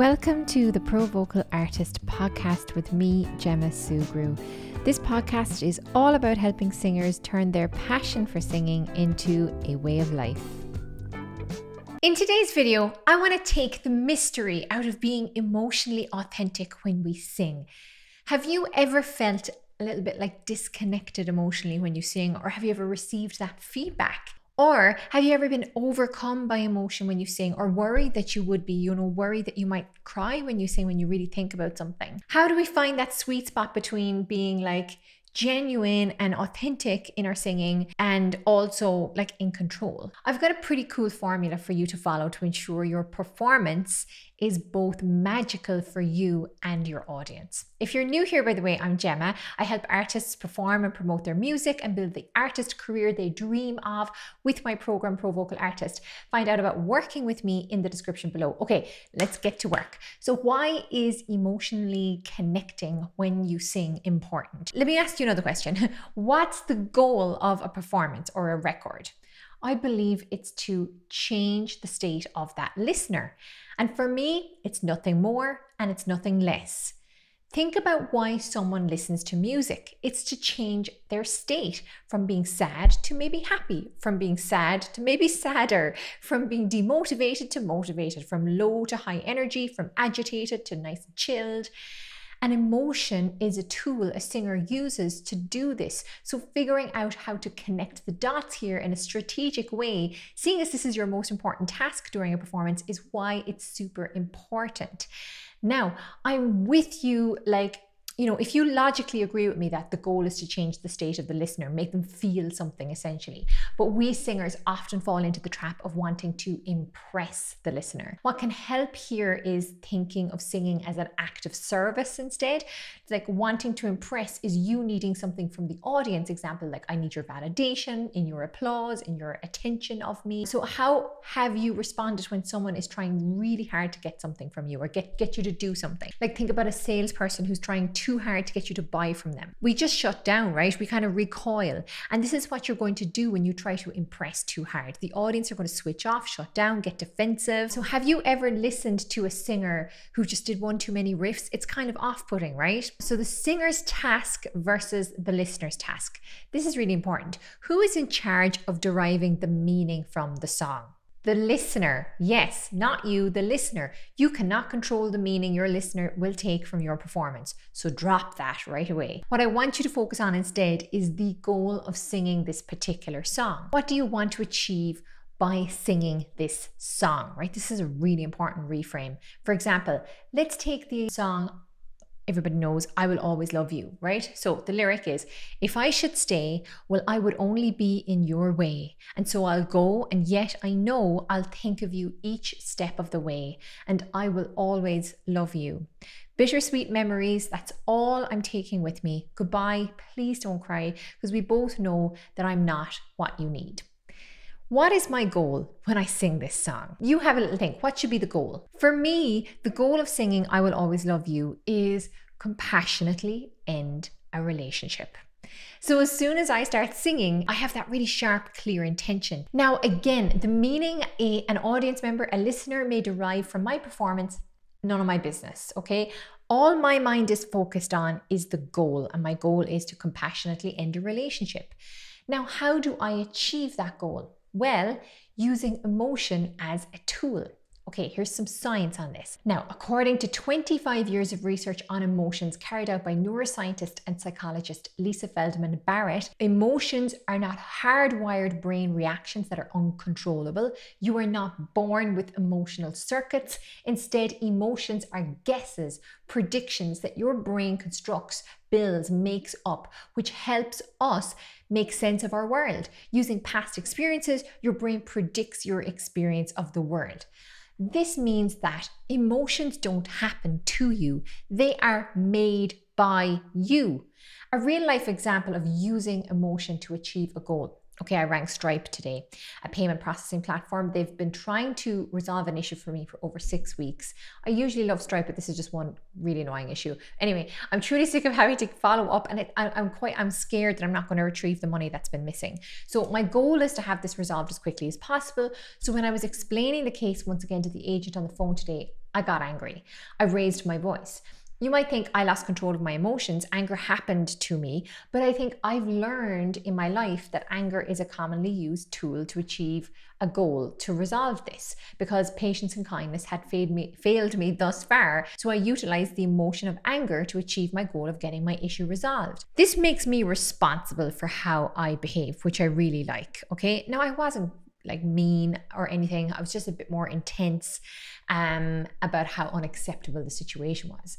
Welcome to the Pro Vocal Artist podcast with me, Gemma Sugrue. This podcast is all about helping singers turn their passion for singing into a way of life. In today's video, I want to take the mystery out of being emotionally authentic when we sing. Have you ever felt a little bit like disconnected emotionally when you sing, or have you ever received that feedback? Or have you ever been overcome by emotion when you sing, or worried that you would be, you know, worried that you might cry when you sing when you really think about something? How do we find that sweet spot between being like, genuine and authentic in our singing and also like in control. I've got a pretty cool formula for you to follow to ensure your performance is both magical for you and your audience. If you're new here, by the way, I'm Gemma. I help artists perform and promote their music and build the artist career they dream of with my program, Pro Vocal Artist. Find out about working with me in the description below. Okay, let's get to work. So, why is emotionally connecting when you sing important? Let me ask you another question What's the goal of a performance or a record? I believe it's to change the state of that listener. And for me, it's nothing more and it's nothing less. Think about why someone listens to music. It's to change their state from being sad to maybe happy, from being sad to maybe sadder, from being demotivated to motivated, from low to high energy, from agitated to nice and chilled. And emotion is a tool a singer uses to do this. So, figuring out how to connect the dots here in a strategic way, seeing as this is your most important task during a performance, is why it's super important. Now, I'm with you like you know, if you logically agree with me that the goal is to change the state of the listener, make them feel something essentially, but we singers often fall into the trap of wanting to impress the listener. What can help here is thinking of singing as an act of service instead. It's like wanting to impress is you needing something from the audience. Example, like I need your validation, in your applause, in your attention of me. So, how have you responded when someone is trying really hard to get something from you or get, get you to do something? Like, think about a salesperson who's trying to too hard to get you to buy from them. We just shut down, right? We kind of recoil. And this is what you're going to do when you try to impress too hard. The audience are going to switch off, shut down, get defensive. So, have you ever listened to a singer who just did one too many riffs? It's kind of off putting, right? So, the singer's task versus the listener's task. This is really important. Who is in charge of deriving the meaning from the song? The listener, yes, not you, the listener. You cannot control the meaning your listener will take from your performance. So drop that right away. What I want you to focus on instead is the goal of singing this particular song. What do you want to achieve? by singing this song, right? This is a really important reframe. For example, let's take the song everybody knows I will always love you, right? So the lyric is, if I should stay, well, I would only be in your way. And so I'll go, and yet I know I'll think of you each step of the way, and I will always love you. Bittersweet memories, that's all I'm taking with me. Goodbye, please don't cry, because we both know that I'm not what you need. What is my goal when I sing this song? You have a little think. What should be the goal? For me, the goal of singing I Will Always Love You is compassionately end a relationship. So as soon as I start singing, I have that really sharp, clear intention. Now, again, the meaning a, an audience member, a listener may derive from my performance, none of my business, okay? All my mind is focused on is the goal, and my goal is to compassionately end a relationship. Now, how do I achieve that goal? Well, using emotion as a tool. Okay, here's some science on this. Now, according to 25 years of research on emotions carried out by neuroscientist and psychologist Lisa Feldman Barrett, emotions are not hardwired brain reactions that are uncontrollable. You are not born with emotional circuits. Instead, emotions are guesses, predictions that your brain constructs, builds, makes up, which helps us make sense of our world. Using past experiences, your brain predicts your experience of the world. This means that emotions don't happen to you, they are made by you. A real life example of using emotion to achieve a goal. Okay, I rang Stripe today, a payment processing platform. They've been trying to resolve an issue for me for over six weeks. I usually love Stripe, but this is just one really annoying issue. Anyway, I'm truly sick of having to follow up, and it, I, I'm quite I'm scared that I'm not going to retrieve the money that's been missing. So my goal is to have this resolved as quickly as possible. So when I was explaining the case once again to the agent on the phone today, I got angry. I raised my voice. You might think I lost control of my emotions. Anger happened to me, but I think I've learned in my life that anger is a commonly used tool to achieve a goal to resolve this because patience and kindness had failed me, failed me thus far. So I utilized the emotion of anger to achieve my goal of getting my issue resolved. This makes me responsible for how I behave, which I really like. Okay. Now, I wasn't like mean or anything. I was just a bit more intense um, about how unacceptable the situation was.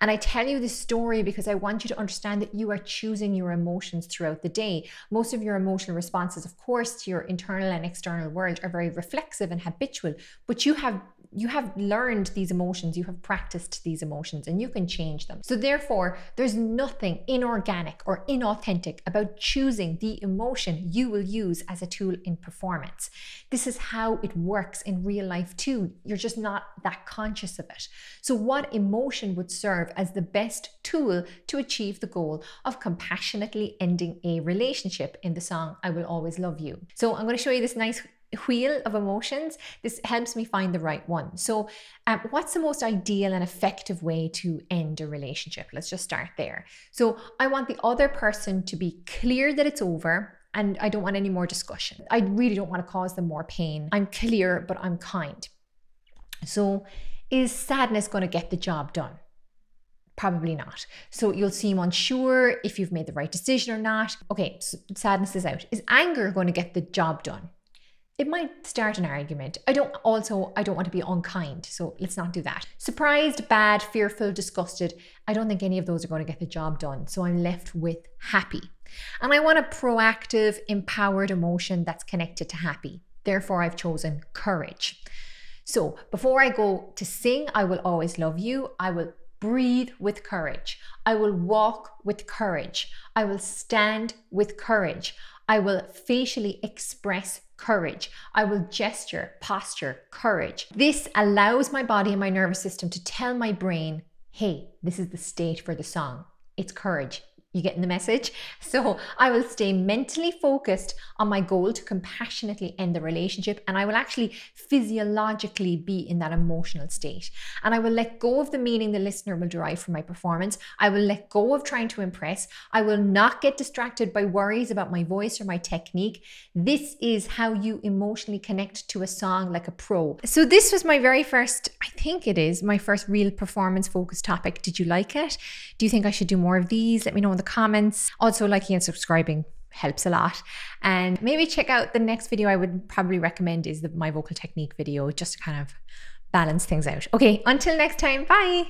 And I tell you this story because I want you to understand that you are choosing your emotions throughout the day. Most of your emotional responses, of course, to your internal and external world are very reflexive and habitual, but you have you have learned these emotions, you have practiced these emotions, and you can change them. So, therefore, there's nothing inorganic or inauthentic about choosing the emotion you will use as a tool in performance. This is how it works in real life, too. You're just not that conscious of it. So, what emotion would serve as the best tool to achieve the goal of compassionately ending a relationship in the song I Will Always Love You? So, I'm going to show you this nice wheel of emotions, this helps me find the right one. So, um, what's the most ideal and effective way to end a relationship? Let's just start there. So, I want the other person to be clear that it's over. And I don't want any more discussion. I really don't want to cause them more pain. I'm clear, but I'm kind. So, is sadness going to get the job done? Probably not. So you'll seem unsure if you've made the right decision or not. Okay, so sadness is out. Is anger going to get the job done? it might start an argument. I don't also I don't want to be unkind, so let's not do that. Surprised, bad, fearful, disgusted. I don't think any of those are going to get the job done. So I'm left with happy. And I want a proactive, empowered emotion that's connected to happy. Therefore I've chosen courage. So before I go to sing, I will always love you. I will breathe with courage. I will walk with courage. I will stand with courage. I will facially express courage. I will gesture, posture, courage. This allows my body and my nervous system to tell my brain, hey, this is the state for the song. It's courage. You getting the message? So I will stay mentally focused on my goal to compassionately end the relationship, and I will actually physiologically be in that emotional state. And I will let go of the meaning the listener will derive from my performance. I will let go of trying to impress. I will not get distracted by worries about my voice or my technique. This is how you emotionally connect to a song like a pro. So, this was my very first, I think it is, my first real performance focused topic. Did you like it? Do you think I should do more of these? Let me know the comments. Also, liking and subscribing helps a lot. And maybe check out the next video I would probably recommend is the my vocal technique video just to kind of balance things out. Okay, until next time, bye.